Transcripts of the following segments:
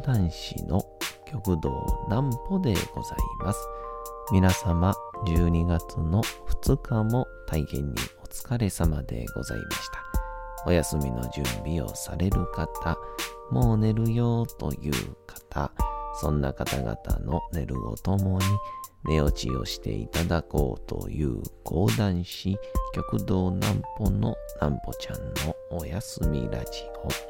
談師の極道南歩でございます。皆様、12月の2日も大変にお疲れ様でございました。お休みの準備をされる方、もう寝るよという方、そんな方々の寝るをともに寝落ちをしていただこうという講談師極道南穂の南穂ちゃんのおやすみラジオ。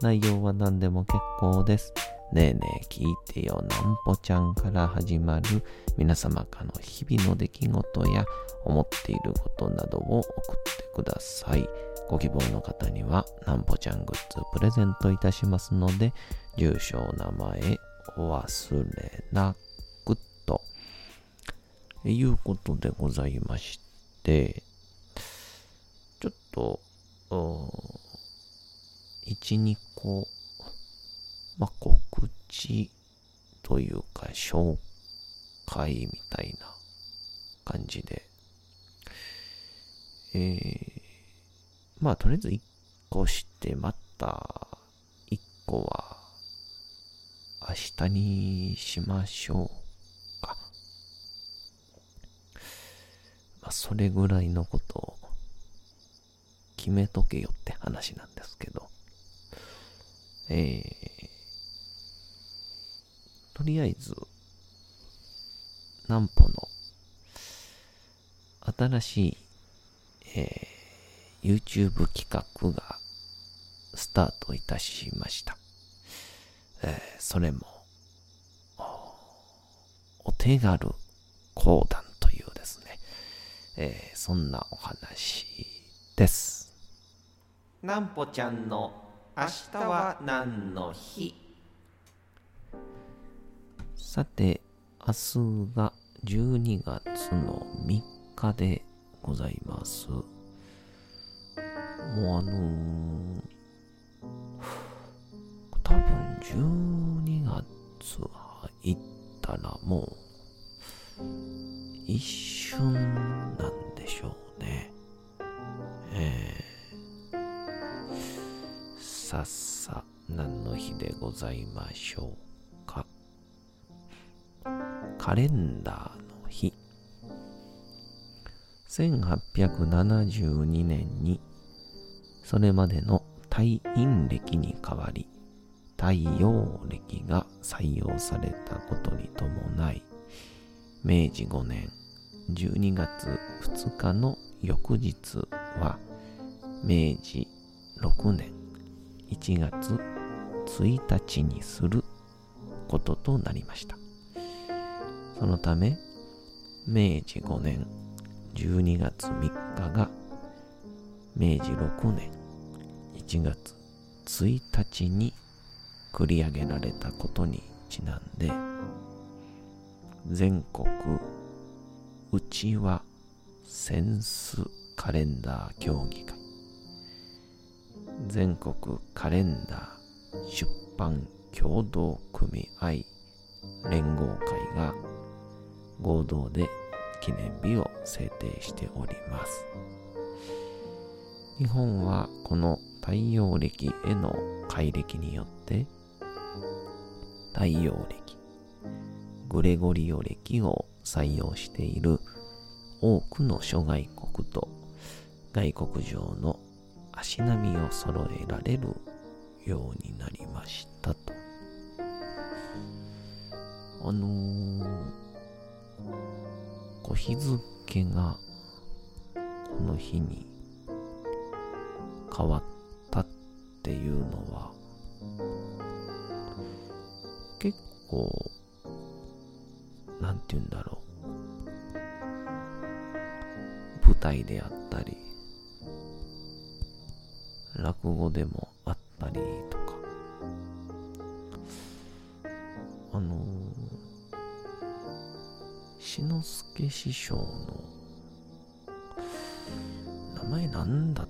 内容は何でも結構です。ねえねえ聞いてよなんぽちゃんから始まる皆様からの日々の出来事や思っていることなどを送ってください。ご希望の方にはなんぽちゃんグッズプレゼントいたしますので、住所、名前お忘れなくと。いうことでございまして、ちょっと、1、2個、まあ、告知というか、紹介みたいな感じで、えー、まあ、とりあえず1個して、また1個は明日にしましょうか。まあ、それぐらいのことを決めとけよって話なんですけど。えー、とりあえず、南歩の新しい、えー、YouTube 企画がスタートいたしました。えー、それも、お手軽講談というですね、えー、そんなお話です。なんぽちゃんの明日は何の日？さて、明日が12月の3日でございます。もうあのー、多分12月入ったらもう一瞬なんでしょうさっさ何の日でございましょうか？カレンダーの日。1872年にそれまでの退院歴に代わり太陽暦が採用されたことに伴い、明治5年12月2日の翌日は、明治6年1月1日にすることとなりました。そのため、明治5年12月3日が、明治6年1月1日に繰り上げられたことにちなんで全国うちわセンスカレンダー協議会全国カレンダー出版協同組合連合会が合同で記念日を制定しております。日本はこの太陽暦への改暦によって太陽暦、グレゴリオ暦を採用している多くの諸外国と外国上の足並みを揃えられるようになりましたと。あのー、こう日付がこの日に変わったっていうのは結構、なんて言うんだろう。舞台であったり、落語でもあったりとか、あの、志の輔師匠の、名前なんだっ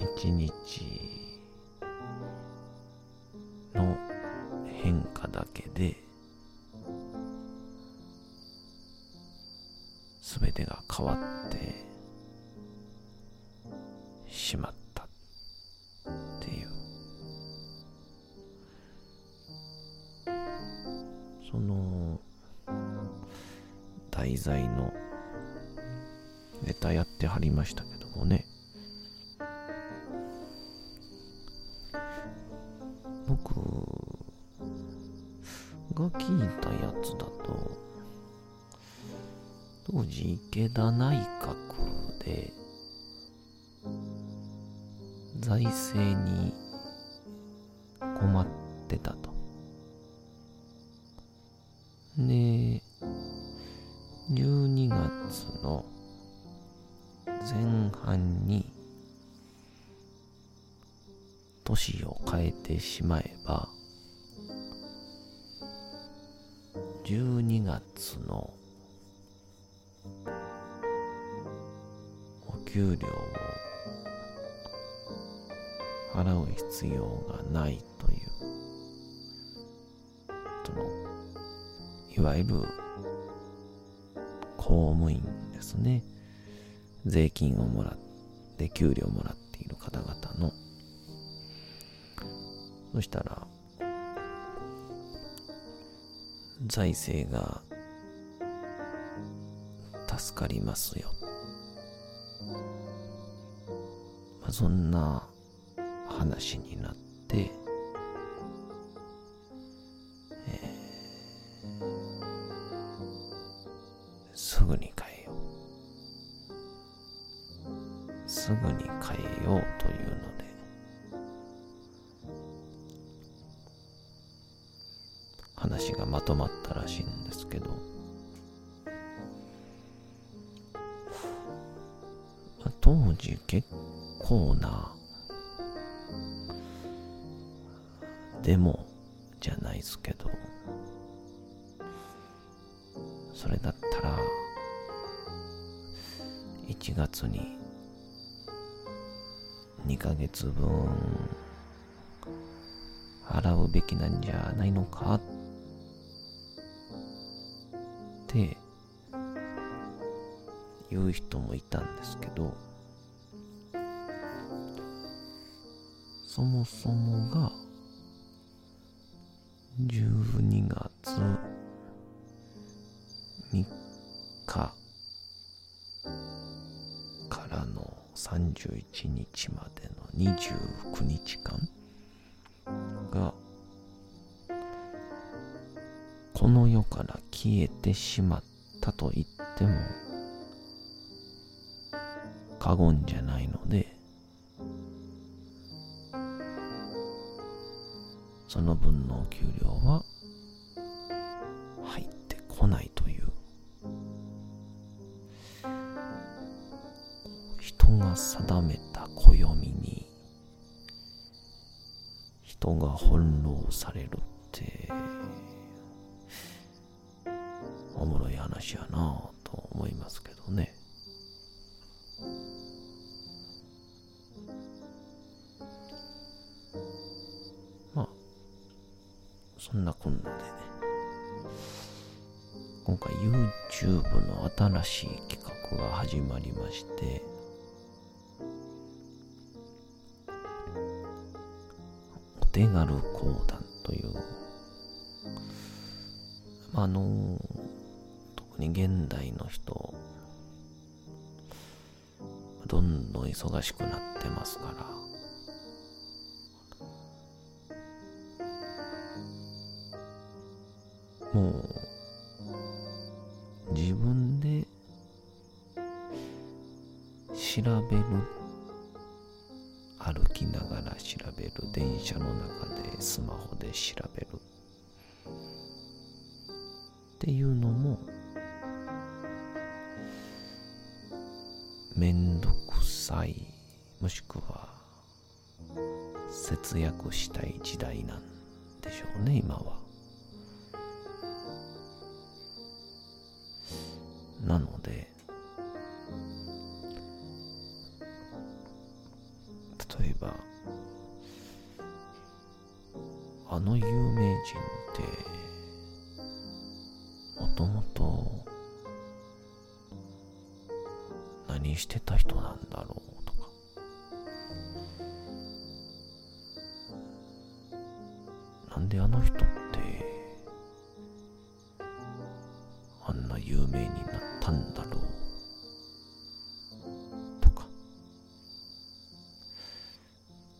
一日の変化だけで全てが変わってしまったっていう。その題材のネタやってはりましたけどもね。池田内閣で財政に困ってたと。で、12月の前半に年を変えてしまえば12月の給料を払う必要がないというそのいわゆる公務員ですね。税金をもらって給料をもらっている方々の。そしたら財政が助かりますよ、そんな話になって、えー、すぐに変えよう。すぐに変えようというので話がまとまったらしいんですけど当時結構なでもじゃないですけどそれだったら1月に2ヶ月分払うべきなんじゃないのか？って言う人もいたんですけどそもそもが12月3日からの31日までの29日間がこの世から消えてしまったと言っても過言じゃないのでその分のお給料は入ってこないという。人が定めた暦に人が翻弄されるっておもろい話やなと思いますけど。手軽講談という、あの、特に現代の人、どんどん忙しくなってますから、もう、調べる。っていうのもめんどくさいもしくは節約したい時代なんでしょうね今は。なのでの有名人ってもともと何してた人なんだろうとか。なんであの人ってあんな有名になったんだろうとか。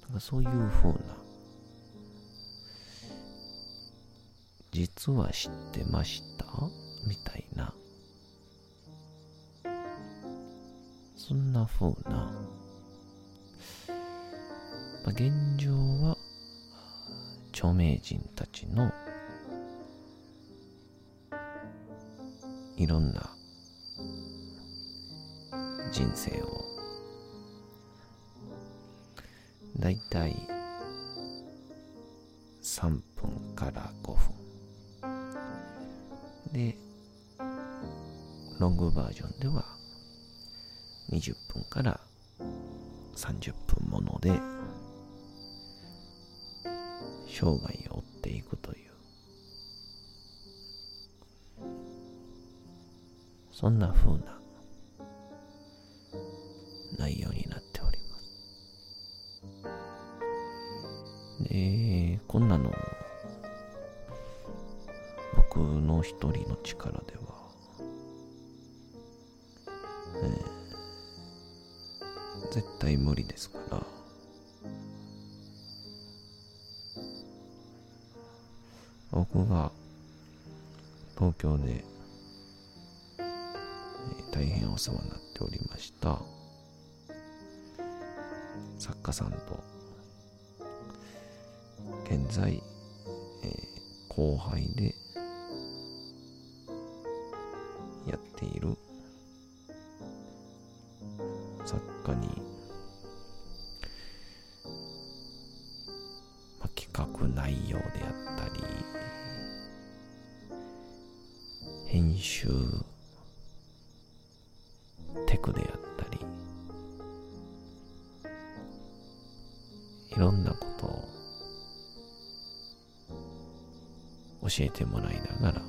なんかそういうふうな実は知ってました？みたいな。そんな風な、まあ、現状は著名人たちのいろんな人生をだいたい3分からロングバージョンでは20分から30分もので生涯を追っていくという。そんな風な内容になっております。でこんなの僕の一人の力では、絶対無理ですから。僕が東京で、大変お世話になっておりました。作家さんと現在、後輩で編集。テクであったり。いろんなことを教えてもらいながら。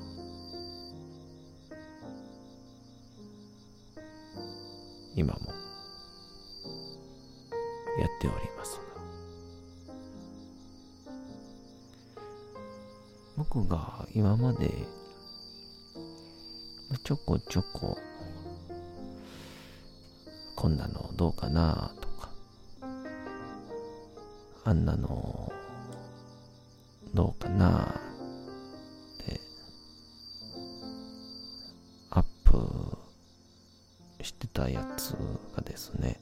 今もょこちょここんなのどうかなとかあんなのどうかなってアップしてたやつがですね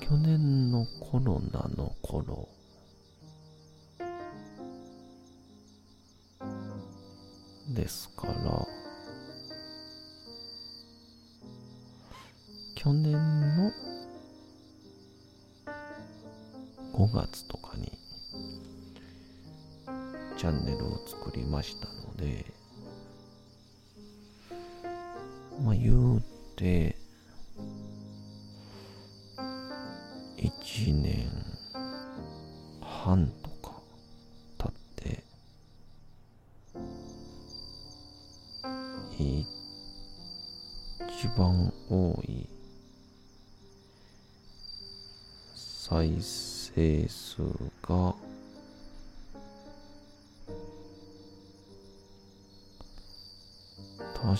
去年のコロナの頃ですから。去年の5月とかにチャンネルを作りましたのでまあ言うて再生数が確か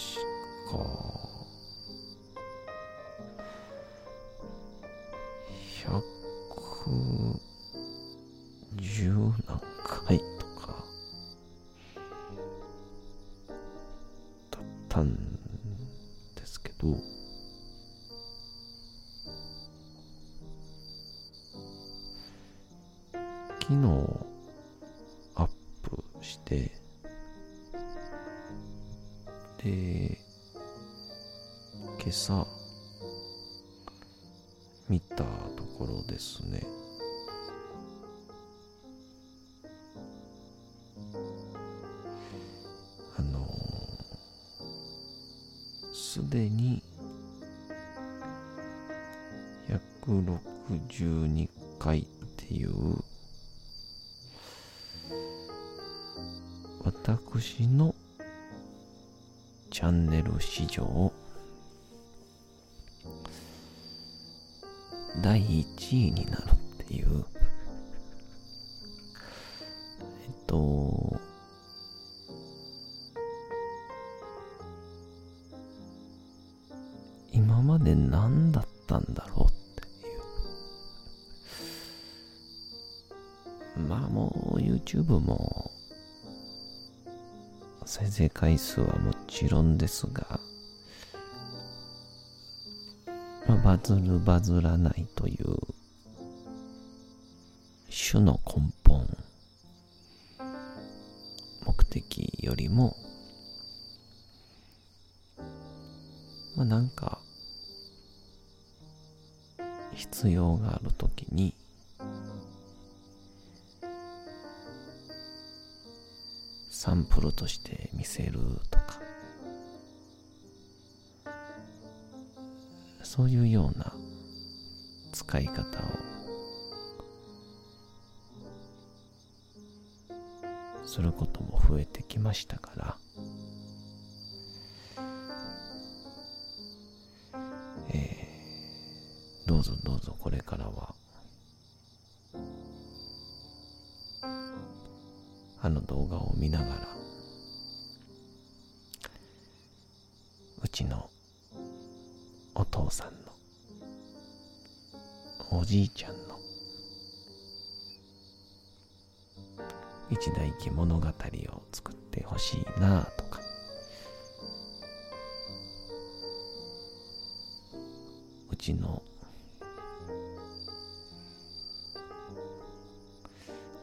100すでに162回っていう私のチャンネル史上第1位になるっていう再生回数はもちろんですがまあ、バズるバズらないという種の根本目的よりもルとして見せるとかそういうような使い方をすることも増えてきましたからえー、どうぞどうぞこれからはあの動画を見ながらちのお父さんのおじいちゃんの一代記物語を作ってほしいなとか。うちの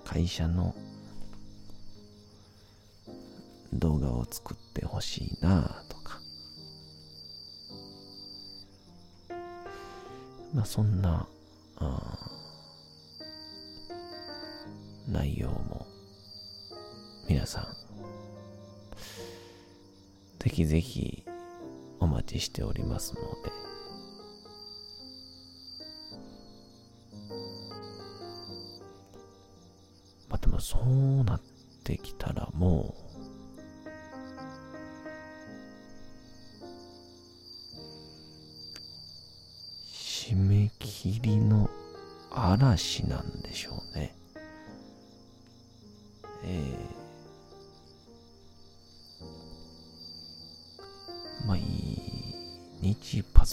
会社の動画を作ってほしいなまあそんな内容も皆さんぜひぜひお待ちしておりますので。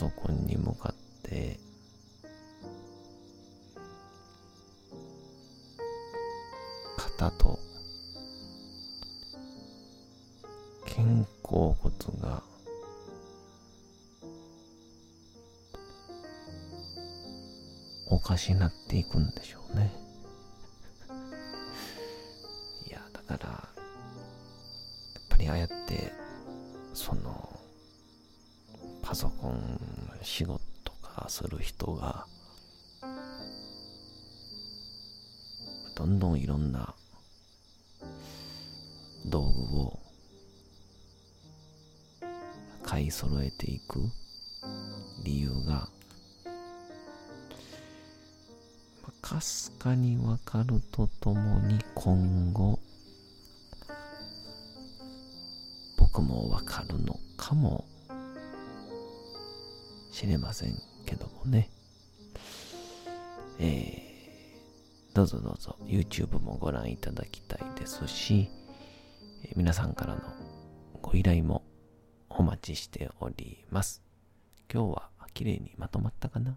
ソコンに向かって肩と肩甲骨がおかしなっていくんでしょうね。いや、だから、やっぱりああやって、その、パソコン仕事とかする人が、どんどんいろんな道具を買い揃えていく理由がかすかにわかるとともに今後僕もわかるのかもしれませんけどもね。えー、どうぞどうぞ YouTube もご覧いただきたいですし、えー、皆さんからのご依頼もお待ちしております。今日は綺麗にまとまったかな？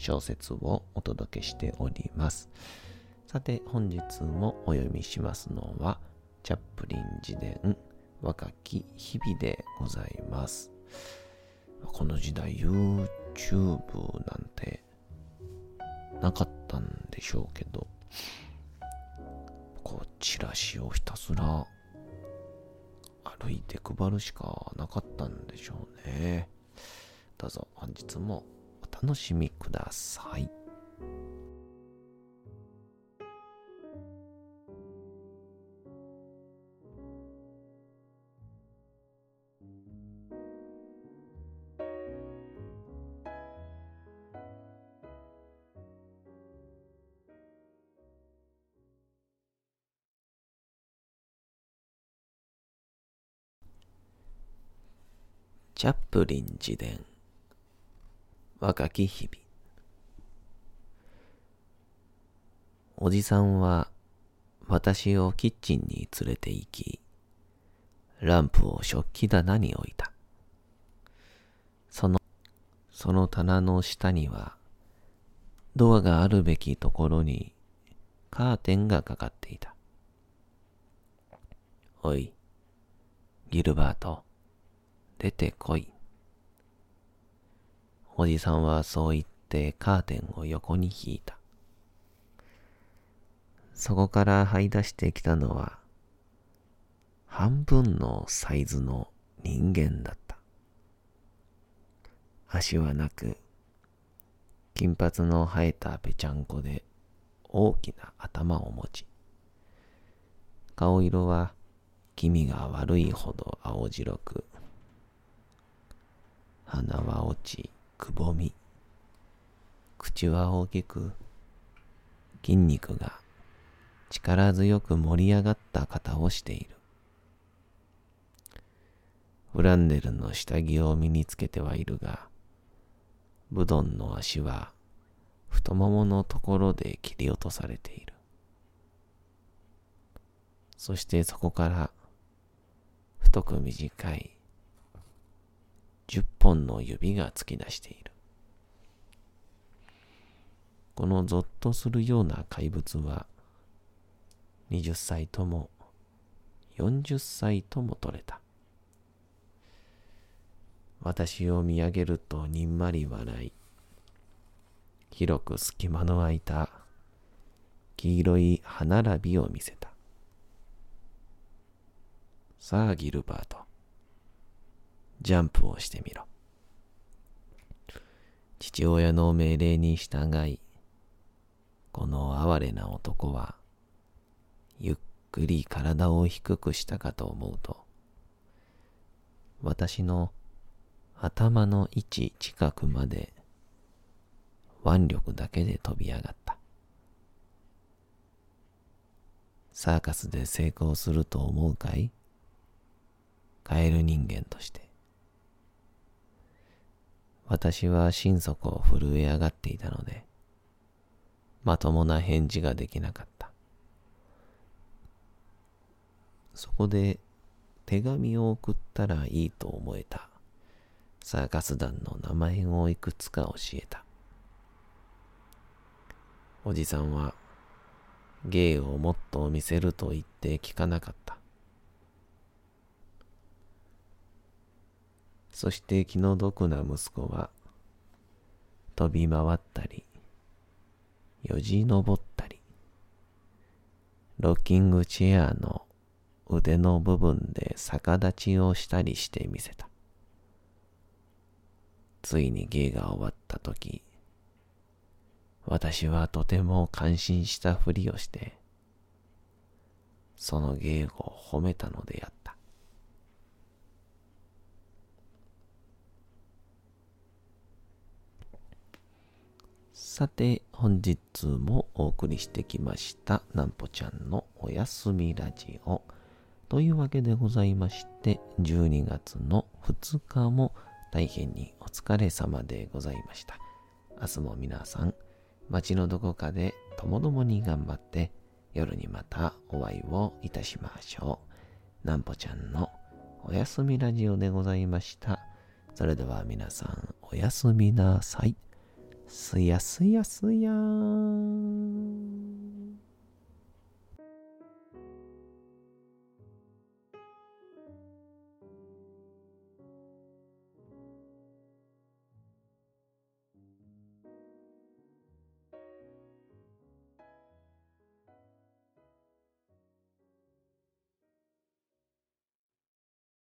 小説をお届けしております。さて、本日もお読みしますのは、チャップリン自伝若き日々でございます。この時代 YouTube なんてなかったんでしょうけど、こう、チラシをひたすら歩いて配るしかなかったんでしょうね。どうぞ本日も楽しみください。チャップリン自伝若き日々。おじさんは私をキッチンに連れて行きランプを食器棚に置いた。そのその棚の下にはドアがあるべきところにカーテンがかかっていたおいギルバート出てこい。おじさんはそう言ってカーテンを横に引いた。そこから這い出してきたのは、半分のサイズの人間だった。足はなく、金髪の生えたぺちゃんこで大きな頭を持ち、顔色は気味が悪いほど青白く、鼻は落ち、くぼみ。口は大きく、筋肉が力強く盛り上がった肩をしている。フランネルの下着を身につけてはいるが、ブドンの足は太もものところで切り落とされている。そしてそこから太く短い10本の指が突き出している。このゾッとするような怪物は、20歳とも40歳とも取れた。私を見上げるとにんまり笑い、広く隙間の空いた黄色い歯並びを見せた。さあ、ギルバート。ジャンプをしてみろ。父親の命令に従い、この哀れな男は、ゆっくり体を低くしたかと思うと、私の頭の位置近くまで腕力だけで飛び上がった。サーカスで成功すると思うかい？カエル人間として。私は心底震え上がっていたので、まともな返事ができなかった。そこで手紙を送ったらいいと思えたサーカス団の名前をいくつか教えた。おじさんは芸をもっと見せると言って聞かなかった。そして気の毒な息子は、飛び回ったり、よじ登ったり、ロッキングチェアの腕の部分で逆立ちをしたりしてみせた。ついに芸が終わった時、私はとても感心したふりをして、その芸を褒めたのであった。さて、本日もお送りしてきました、なんぽちゃんのおやすみラジオ。というわけでございまして、12月の2日も大変にお疲れ様でございました。明日も皆さん、街のどこかでともどもに頑張って、夜にまたお会いをいたしましょう。なんぽちゃんのおやすみラジオでございました。それでは皆さんおやすみなさい。すやすやすやーん。